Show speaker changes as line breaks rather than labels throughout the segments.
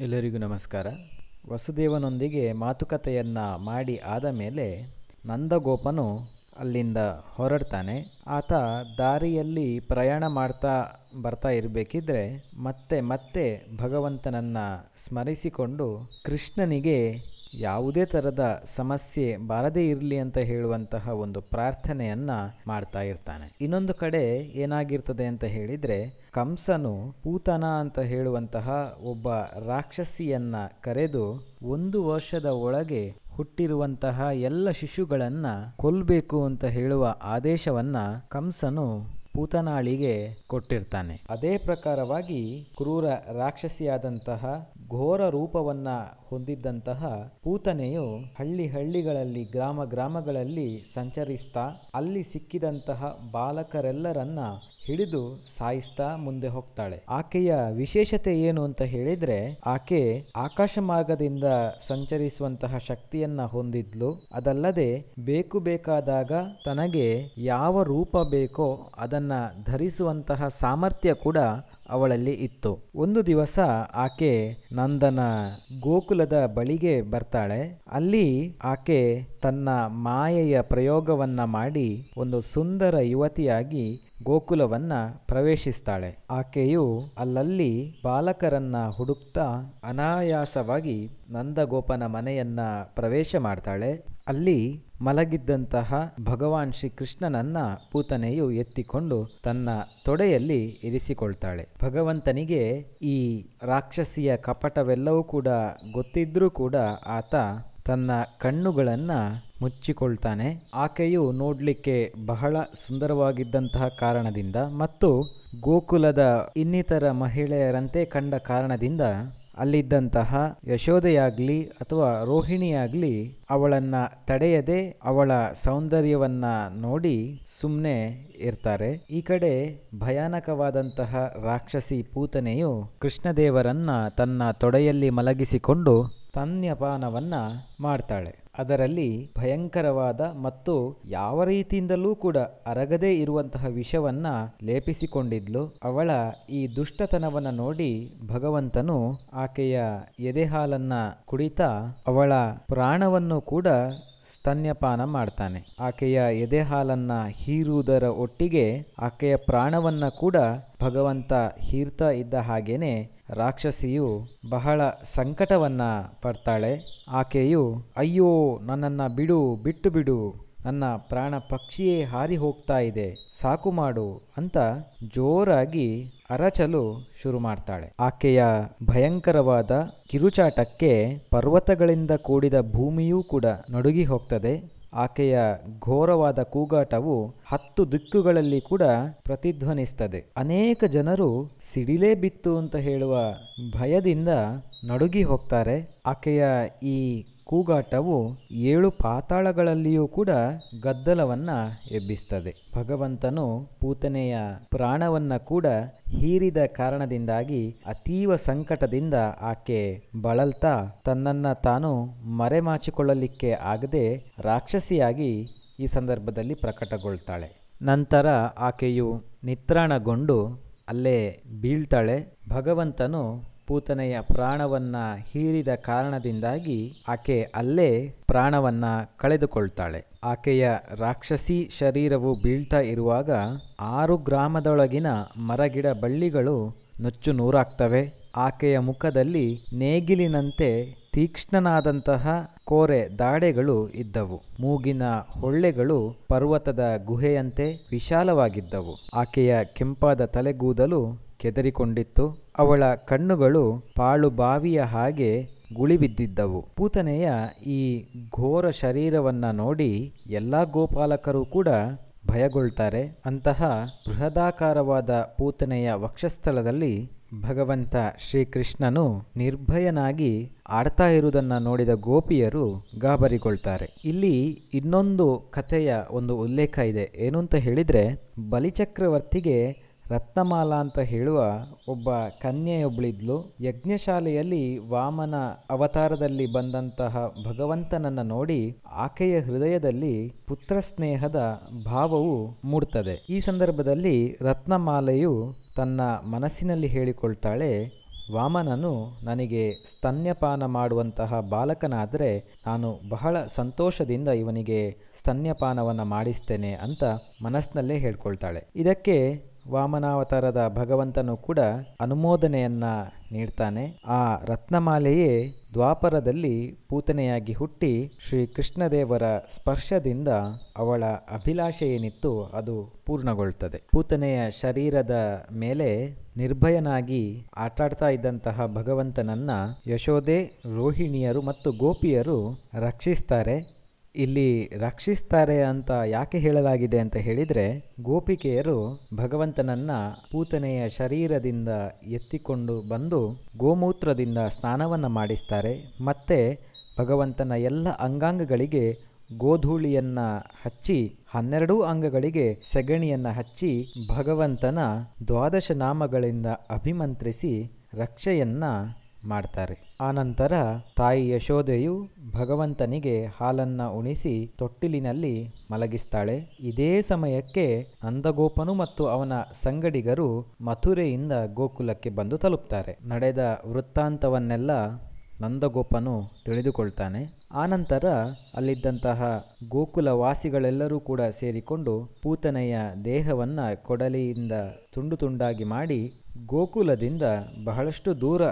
ಎಲ್ಲರಿಗೂ ನಮಸ್ಕಾರ. ವಸುದೇವನೊಂದಿಗೆ ಮಾತುಕತೆಯನ್ನು ಮಾಡಿ ಆದ ಮೇಲೆ ನಂದಗೋಪನು ಅಲ್ಲಿಂದ ಹೊರಡ್ತಾನೆ. ಆತ ದಾರಿಯಲ್ಲಿ ಪ್ರಯಾಣ ಮಾಡ್ತಾ ಬರ್ತಾ ಇರಬೇಕಿದ್ರೆ ಮತ್ತೆ ಮತ್ತೆ ಭಗವಂತನನ್ನು ಸ್ಮರಿಸಿಕೊಂಡು ಕೃಷ್ಣನಿಗೆ ಯಾವುದೇ ಥರದ ಸಮಸ್ಯೆ ಬಾರದೇ ಇರಲಿ ಅಂತ ಹೇಳುವಂತಹ ಒಂದು ಪ್ರಾರ್ಥನೆಯನ್ನ ಮಾಡ್ತಾ ಇರ್ತಾನೆ. ಇನ್ನೊಂದು ಕಡೆ ಏನಾಗಿರ್ತದೆ ಅಂತ ಹೇಳಿದ್ರೆ, ಕಂಸನು ಪೂತನ ಅಂತ ಹೇಳುವಂತಹ ಒಬ್ಬ ರಾಕ್ಷಸಿಯನ್ನ ಕರೆದು ಒಂದು ವರ್ಷದ ಒಳಗೆ ಹುಟ್ಟಿರುವಂತಹ ಎಲ್ಲ ಶಿಶುಗಳನ್ನು ಕೊಲ್ಲಬೇಕು ಅಂತ ಹೇಳುವ ಆದೇಶವನ್ನ ಕಂಸನು ಪೂತನಾಳಿಗೆ ಕೊಟ್ಟಿರ್ತಾನೆ. ಅದೇ ಪ್ರಕಾರವಾಗಿ ಕ್ರೂರ ರಾಕ್ಷಸಿಯಾದಂತಹ ಘೋರ ರೂಪವನ್ನ ಹೊಂದಿದ್ದಂತಹ ಪೂತನೆಯು ಹಳ್ಳಿ ಹಳ್ಳಿಗಳಲ್ಲಿ ಗ್ರಾಮ ಗ್ರಾಮಗಳಲ್ಲಿ ಸಂಚರಿಸ್ತಾ ಅಲ್ಲಿ ಸಿಕ್ಕಿದಂತಹ ಬಾಲಕರೆಲ್ಲರನ್ನ ಹಿಡಿದು ಸಾಯಿಸ್ತಾ ಮುಂದೆ ಹೋಗ್ತಾಳೆ. ಆಕೆಯ ವಿಶೇಷತೆ ಏನು ಅಂತ ಹೇಳಿದ್ರೆ, ಆಕೆ ಆಕಾಶ ಮಾರ್ಗದಿಂದ ಸಂಚರಿಸುವಂತಹ ಶಕ್ತಿಯನ್ನ ಹೊಂದಿದ್ಲು. ಅದಲ್ಲದೆ ಬೇಕು ಬೇಕಾದಾಗ ತನಗೆ ಯಾವ ರೂಪ ಬೇಕೋ ಅದನ್ನ ಧರಿಸುವಂತಹ ಸಾಮರ್ಥ್ಯ ಕೂಡ ಅವಳಲ್ಲಿ ಇತ್ತು. ಒಂದು ದಿವಸ ಆಕೆ ನಂದನ ಗೋಕುಲದ ಬಳಿಗೆ ಬರ್ತಾಳೆ. ಅಲ್ಲಿ ಆಕೆ ತನ್ನ ಮಾಯೆಯ ಪ್ರಯೋಗವನ್ನ ಮಾಡಿ ಒಂದು ಸುಂದರ ಯುವತಿಯಾಗಿ ಗೋಕುಲವನ್ನ ಪ್ರವೇಶಿಸ್ತಾಳೆ. ಆಕೆಯು ಅಲ್ಲಲ್ಲಿ ಬಾಲಕರನ್ನ ಹುಡುಕ್ತಾ ಅನಾಯಾಸವಾಗಿ ನಂದಗೋಪನ ಮನೆಯನ್ನ ಪ್ರವೇಶ ಮಾಡ್ತಾಳೆ. ಅಲ್ಲಿ ಮಲಗಿದ್ದಂತಹ ಭಗವಾನ್ ಶ್ರೀಕೃಷ್ಣನನ್ನ ಪೂತನೆಯು ಎತ್ತಿಕೊಂಡು ತನ್ನ ತೊಡೆಯಲ್ಲಿ ಇರಿಸಿಕೊಳ್ತಾಳೆ. ಭಗವಂತನಿಗೆ ಈ ರಾಕ್ಷಸಿಯ ಕಪಟವೆಲ್ಲವೂ ಕೂಡ ಗೊತ್ತಿದ್ರೂ ಕೂಡ ಆತ ತನ್ನ ಕಣ್ಣುಗಳನ್ನು ಮುಚ್ಚಿಕೊಳ್ತಾನೆ. ಆಕೆಯು ನೋಡಲಿಕ್ಕೆ ಬಹಳ ಸುಂದರವಾಗಿದ್ದಂತಹ ಕಾರಣದಿಂದ ಮತ್ತು ಗೋಕುಲದ ಇನ್ನಿತರ ಮಹಿಳೆಯರಂತೆ ಕಂಡ ಕಾರಣದಿಂದ ಅಲ್ಲಿದ್ದಂತಹ ಯಶೋದೆಯಾಗ್ಲಿ ಅಥವಾ ರೋಹಿಣಿಯಾಗ್ಲಿ ಅವಳನ್ನ ತಡೆಯದೆ ಅವಳ ಸೌಂದರ್ಯವನ್ನ ನೋಡಿ ಸುಮ್ಮನೆ ಇರ್ತಾರೆ. ಈ ಕಡೆ ಭಯಾನಕವಾದಂತಹ ರಾಕ್ಷಸಿ ಪೂತನೆಯು ಕೃಷ್ಣದೇವರನ್ನ ತನ್ನ ತೊಡೆಯಲ್ಲಿ ಮಲಗಿಸಿಕೊಂಡು ಸ್ತನ್ಯಪಾನವನ್ನ ಮಾಡ್ತಾಳೆ. ಅದರಲ್ಲಿ ಭಯಂಕರವಾದ ಮತ್ತು ಯಾವ ರೀತಿಯಿಂದಲೂ ಕೂಡ ಅರಗದೇ ಇರುವಂತಹ ವಿಷವನ್ನ ಲೇಪಿಸಿಕೊಂಡಿದ್ಲು. ಅವಳ ಈ ದುಷ್ಟತನವನ್ನ ನೋಡಿ ಭಗವಂತನು ಆಕೆಯ ಎದೆಹಾಲನ್ನ ಕುಡಿತಾ ಅವಳ ಪ್ರಾಣವನ್ನು ಕೂಡ ಸ್ತನ್ಯಪಾನ ಮಾಡ್ತಾನೆ. ಆಕೆಯ ಎದೆ ಹಾಲನ್ನ ಹೀರುವುದರ ಒಟ್ಟಿಗೆ ಆಕೆಯ ಪ್ರಾಣವನ್ನ ಕೂಡ ಭಗವಂತ ಹೀರ್ತಾ ಇದ್ದ ಹಾಗೇನೆ ರಾಕ್ಷಸಿಯು ಬಹಳ ಸಂಕಟವನ್ನ ಪಡ್ತಾಳೆ. ಆಕೆಯು, ಅಯ್ಯೋ, ನನ್ನನ್ನು ಬಿಡು, ಬಿಟ್ಟು ಬಿಡು. ನನ್ನ ಪ್ರಾಣ ಪಕ್ಷಿಯೇ ಹಾರಿ ಹೋಗ್ತಾ ಇದೆ, ಸಾಕು ಮಾಡು ಅಂತ ಜೋರಾಗಿ ಅರಚಲು ಶುರು ಮಾಡ್ತಾಳೆ. ಆಕೆಯ ಭಯಂಕರವಾದ ಕಿರುಚಾಟಕ್ಕೆ ಪರ್ವತಗಳಿಂದ ಕೂಡಿದ ಭೂಮಿಯೂ ಕೂಡ ನಡುಗಿ ಹೋಗ್ತದೆ. ಆಕೆಯ ಘೋರವಾದ ಕೂಗಾಟವು ಹತ್ತು ದಿಕ್ಕುಗಳಲ್ಲಿ ಕೂಡ ಪ್ರತಿಧ್ವನಿಸ್ತದೆ. ಅನೇಕ ಜನರು ಸಿಡಿಲೇ ಬಿತ್ತು ಅಂತ ಹೇಳುವ ಭಯದಿಂದ ನಡುಗಿ ಹೋಗ್ತಾರೆ. ಆಕೆಯ ಈ ಕೂಗಾಟವು ಏಳು ಪಾತಾಳಗಳಲ್ಲಿಯೂ ಕೂಡ ಗದ್ದಲವನ್ನ ಎಬ್ಬಿಸ್ತದೆ. ಭಗವಂತನು ಪೂತನೆಯ ಪ್ರಾಣವನ್ನ ಕೂಡ ಹೀರಿದ ಕಾರಣದಿಂದಾಗಿ ಅತೀವ ಸಂಕಟದಿಂದ ಆಕೆ ಬಳಲ್ತಾ ತನ್ನನ್ನ ತಾನು ಮರೆಮಾಚಿಕೊಳ್ಳಲಿಕ್ಕೆ ಆಗದೆ ರಾಕ್ಷಸಿಯಾಗಿ ಈ ಸಂದರ್ಭದಲ್ಲಿ ಪ್ರಕಟಗೊಳ್ತಾಳೆ. ನಂತರ ಆಕೆಯು ನಿತ್ರಾಣಗೊಂಡು ಅಲ್ಲೇ ಬೀಳ್ತಾಳೆ. ಭಗವಂತನು ಪೂತನೆಯ ಪ್ರಾಣವನ್ನ ಹೀರಿದ ಕಾರಣದಿಂದಾಗಿ ಆಕೆ ಅಲ್ಲೇ ಪ್ರಾಣವನ್ನ ಕಳೆದುಕೊಳ್ತಾಳೆ. ಆಕೆಯ ರಾಕ್ಷಸಿ ಶರೀರವು ಬೀಳ್ತಾ ಇರುವಾಗ ಆರು ಗ್ರಾಮದೊಳಗಿನ ಮರಗಿಡ ಬಳ್ಳಿಗಳು ನುಚ್ಚು ನೂರಾಗ್ತವೆ. ಆಕೆಯ ಮುಖದಲ್ಲಿ ನೇಗಿಲಿನಂತೆ ತೀಕ್ಷ್ಣನಾದಂತಹ ಕೋರೆ ದಾಡೆಗಳು ಇದ್ದವು. ಮೂಗಿನ ಹೊಳ್ಳೆಗಳು ಪರ್ವತದ ಗುಹೆಯಂತೆ ವಿಶಾಲವಾಗಿದ್ದವು. ಆಕೆಯ ಕೆಂಪಾದ ತಲೆಗೂದಲು ಕೆದರಿಕೊಂಡಿತ್ತು. ಅವಳ ಕಣ್ಣುಗಳು ಪಾಳು ಬಾವಿಯ ಹಾಗೆ ಗುಳಿಬಿದ್ದಿದ್ದವು. ಪೂತನೆಯ ಈ ಘೋರ ಶರೀರವನ್ನ ನೋಡಿ ಎಲ್ಲ ಗೋಪಾಲಕರು ಕೂಡ ಭಯಗೊಳ್ತಾರೆ. ಅಂತಹ ಬೃಹದಾಕಾರವಾದ ಪೂತನೆಯ ವಕ್ಷಸ್ಥಳದಲ್ಲಿ ಭಗವಂತ ಶ್ರೀಕೃಷ್ಣನು ನಿರ್ಭಯನಾಗಿ ಆಡ್ತಾ ಇರುವುದನ್ನು ನೋಡಿದ ಗೋಪಿಯರು ಗಾಬರಿಗೊಳ್ತಾರೆ. ಇಲ್ಲಿ ಇನ್ನೊಂದು ಕಥೆಯ ಒಂದು ಉಲ್ಲೇಖ ಇದೆ. ಏನು ಅಂತ ಹೇಳಿದರೆ, ಬಲಿಚಕ್ರವರ್ತಿಗೆ ರತ್ನಮಾಲಾ ಅಂತ ಹೇಳುವ ಒಬ್ಬ ಕನ್ಯೆಯೊಬ್ಬಳಿದ್ಲು ಯಜ್ಞಶಾಲೆಯಲ್ಲಿ ವಾಮನ ಅವತಾರದಲ್ಲಿ ಬಂದಂತಹ ಭಗವಂತನನ್ನು ನೋಡಿ ಆಕೆಯ ಹೃದಯದಲ್ಲಿ ಪುತ್ರ ಸ್ನೇಹದ ಭಾವವು ಮೂಡ್ತದೆ. ಈ ಸಂದರ್ಭದಲ್ಲಿ ರತ್ನಮಾಲೆಯು ತನ್ನ ಮನಸ್ಸಿನಲ್ಲಿ ಹೇಳಿಕೊಳ್ತಾಳೆ, ವಾಮನನು ನನಗೆ ಸ್ತನ್ಯಪಾನ ಮಾಡುವಂತಹ ಬಾಲಕನಾದರೆ ನಾನು ಬಹಳ ಸಂತೋಷದಿಂದ ಇವನಿಗೆ ಸ್ತನ್ಯಪಾನವನ್ನು ಮಾಡಿಸ್ತೇನೆ ಅಂತ ಮನಸ್ಸಿನಲ್ಲೇ ಹೇಳ್ಕೊಳ್ತಾಳೆ. ಇದಕ್ಕೆ ವಾಮನಾವತಾರದ ಭಗವಂತನು ಕೂಡ ಅನುಮೋದನೆಯನ್ನ ನೀಡ್ತಾನೆ. ಆ ರತ್ನಮಾಲೆಯೇ ದ್ವಾಪರದಲ್ಲಿ ಪೂತನೆಯಾಗಿ ಹುಟ್ಟಿ ಶ್ರೀ ಕೃಷ್ಣದೇವರ ಸ್ಪರ್ಶದಿಂದ ಅವಳ ಅಭಿಲಾಷೆ ಏನಿತ್ತು ಅದು ಪೂರ್ಣಗೊಳ್ತದೆ ಪೂತನೆಯ ಶರೀರದ ಮೇಲೆ ನಿರ್ಭಯನಾಗಿ ಆಟಾಡ್ತಾ ಇದ್ದಂತಹ ಭಗವಂತನನ್ನ ಯಶೋದೆ ರೋಹಿಣಿಯರು ಮತ್ತು ಗೋಪಿಯರು ರಕ್ಷಿಸ್ತಾರೆ. ಇಲ್ಲಿ ರಕ್ಷಿಸ್ತಾರೆ ಅಂತ ಯಾಕೆ ಹೇಳಲಾಗಿದೆ ಅಂತ ಹೇಳಿದರೆ, ಗೋಪಿಕೆಯರು ಭಗವಂತನನ್ನ ಪೂತನೆಯ ಶರೀರದಿಂದ ಎತ್ತಿಕೊಂಡು ಬಂದು ಗೋಮೂತ್ರದಿಂದ ಸ್ನಾನವನ್ನು ಮಾಡಿಸ್ತಾರೆ. ಮತ್ತೆ ಭಗವಂತನ ಎಲ್ಲ ಅಂಗಾಂಗಗಳಿಗೆ ಗೋಧೂಳಿಯನ್ನು ಹಚ್ಚಿ, ಹನ್ನೆರಡೂ ಅಂಗಗಳಿಗೆ ಸೆಗಣಿಯನ್ನು ಹಚ್ಚಿ ಭಗವಂತನ ದ್ವಾದಶ ನಾಮಗಳಿಂದ ಅಭಿಮಂತ್ರಿಸಿ ರಕ್ಷೆಯನ್ನ ಮಾಡ್ತಾರೆ. ಆನಂತರ ತಾಯಿ ಯಶೋದೆಯು ಭಗವಂತನಿಗೆ ಹಾಲನ್ನ ಉಣಿಸಿ ತೊಟ್ಟಿಲಿನಲ್ಲಿ ಮಲಗಿಸ್ತಾಳೆ. ಇದೇ ಸಮಯಕ್ಕೆ ನಂದಗೋಪನು ಮತ್ತು ಅವನ ಸಂಗಡಿಗರು ಮಥುರೆಯಿಂದ ಗೋಕುಲಕ್ಕೆ ಬಂದು ತಲುಪ್ತಾರೆ. ನಡೆದ ವೃತ್ತಾಂತವನ್ನೆಲ್ಲ ನಂದಗೋಪನು ತಿಳಿದುಕೊಳ್ತಾನೆ. ಆನಂತರ ಅಲ್ಲಿದ್ದಂತಹ ಗೋಕುಲ ವಾಸಿಗಳೆಲ್ಲರೂ ಕೂಡ ಸೇರಿಕೊಂಡು ಪೂತನೆಯ ದೇಹವನ್ನು ಕೊಡಲಿಯಿಂದ ತುಂಡು ತುಂಡಾಗಿ ಮಾಡಿ ಗೋಕುಲದಿಂದ ಬಹಳಷ್ಟು ದೂರ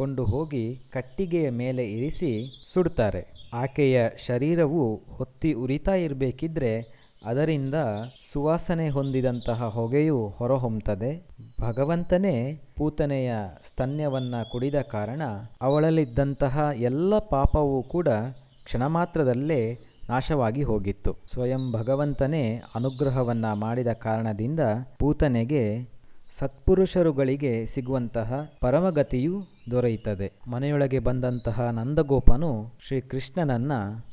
ಕೊಂಡು ಹೋಗಿ ಕಟ್ಟಿಗೆಯ ಮೇಲೆ ಇರಿಸಿ ಸುಡ್ತಾರೆ ಆಕೆಯ ಶರೀರವು ಹೊತ್ತಿ ಉರಿತಾ ಇರಬೇಕಿದ್ರೆ ಅದರಿಂದ ಸುವಾಸನೆ ಹೊಂದಿದಂತಹ ಹೊಗೆಯು ಹೊರಹೊಮ್ಮುತ್ತದೆ. ಭಗವಂತನೇ ಪೂತನೆಯ ಸ್ತನ್ಯವನ್ನು ಕುಡಿದ ಕಾರಣ ಅವಳಲ್ಲಿದ್ದಂತಹ ಎಲ್ಲ ಪಾಪವೂ ಕೂಡ ಕ್ಷಣ ಮಾತ್ರದಲ್ಲೇ ನಾಶವಾಗಿ ಹೋಗಿತ್ತು. ಸ್ವಯಂ ಭಗವಂತನೇ ಅನುಗ್ರಹವನ್ನು ಮಾಡಿದ ಕಾರಣದಿಂದ ಪೂತನೆಗೆ ಸತ್ಪುರುಷರುಗಳಿಗೆ ಸಿಗುವಂತಹ ಪರಮಗತಿಯು ದೊರೆಯುತ್ತದೆ ಮನೆಯೊಳಗೆ ಬಂದಂತಹ ನಂದಗೋಪನು ಶ್ರೀಕೃಷ್ಣನನ್ನ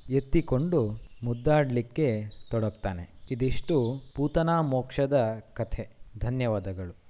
ಎತ್ತಿಕೊಂಡು ಮುದ್ದಾಡಲಿಕ್ಕೆ ತೊಡಗ್ತಾನೆ. ಇದಿಷ್ಟು ಪೂತನಾ ಮೋಕ್ಷದ ಕಥೆ. ಧನ್ಯವಾದಗಳು.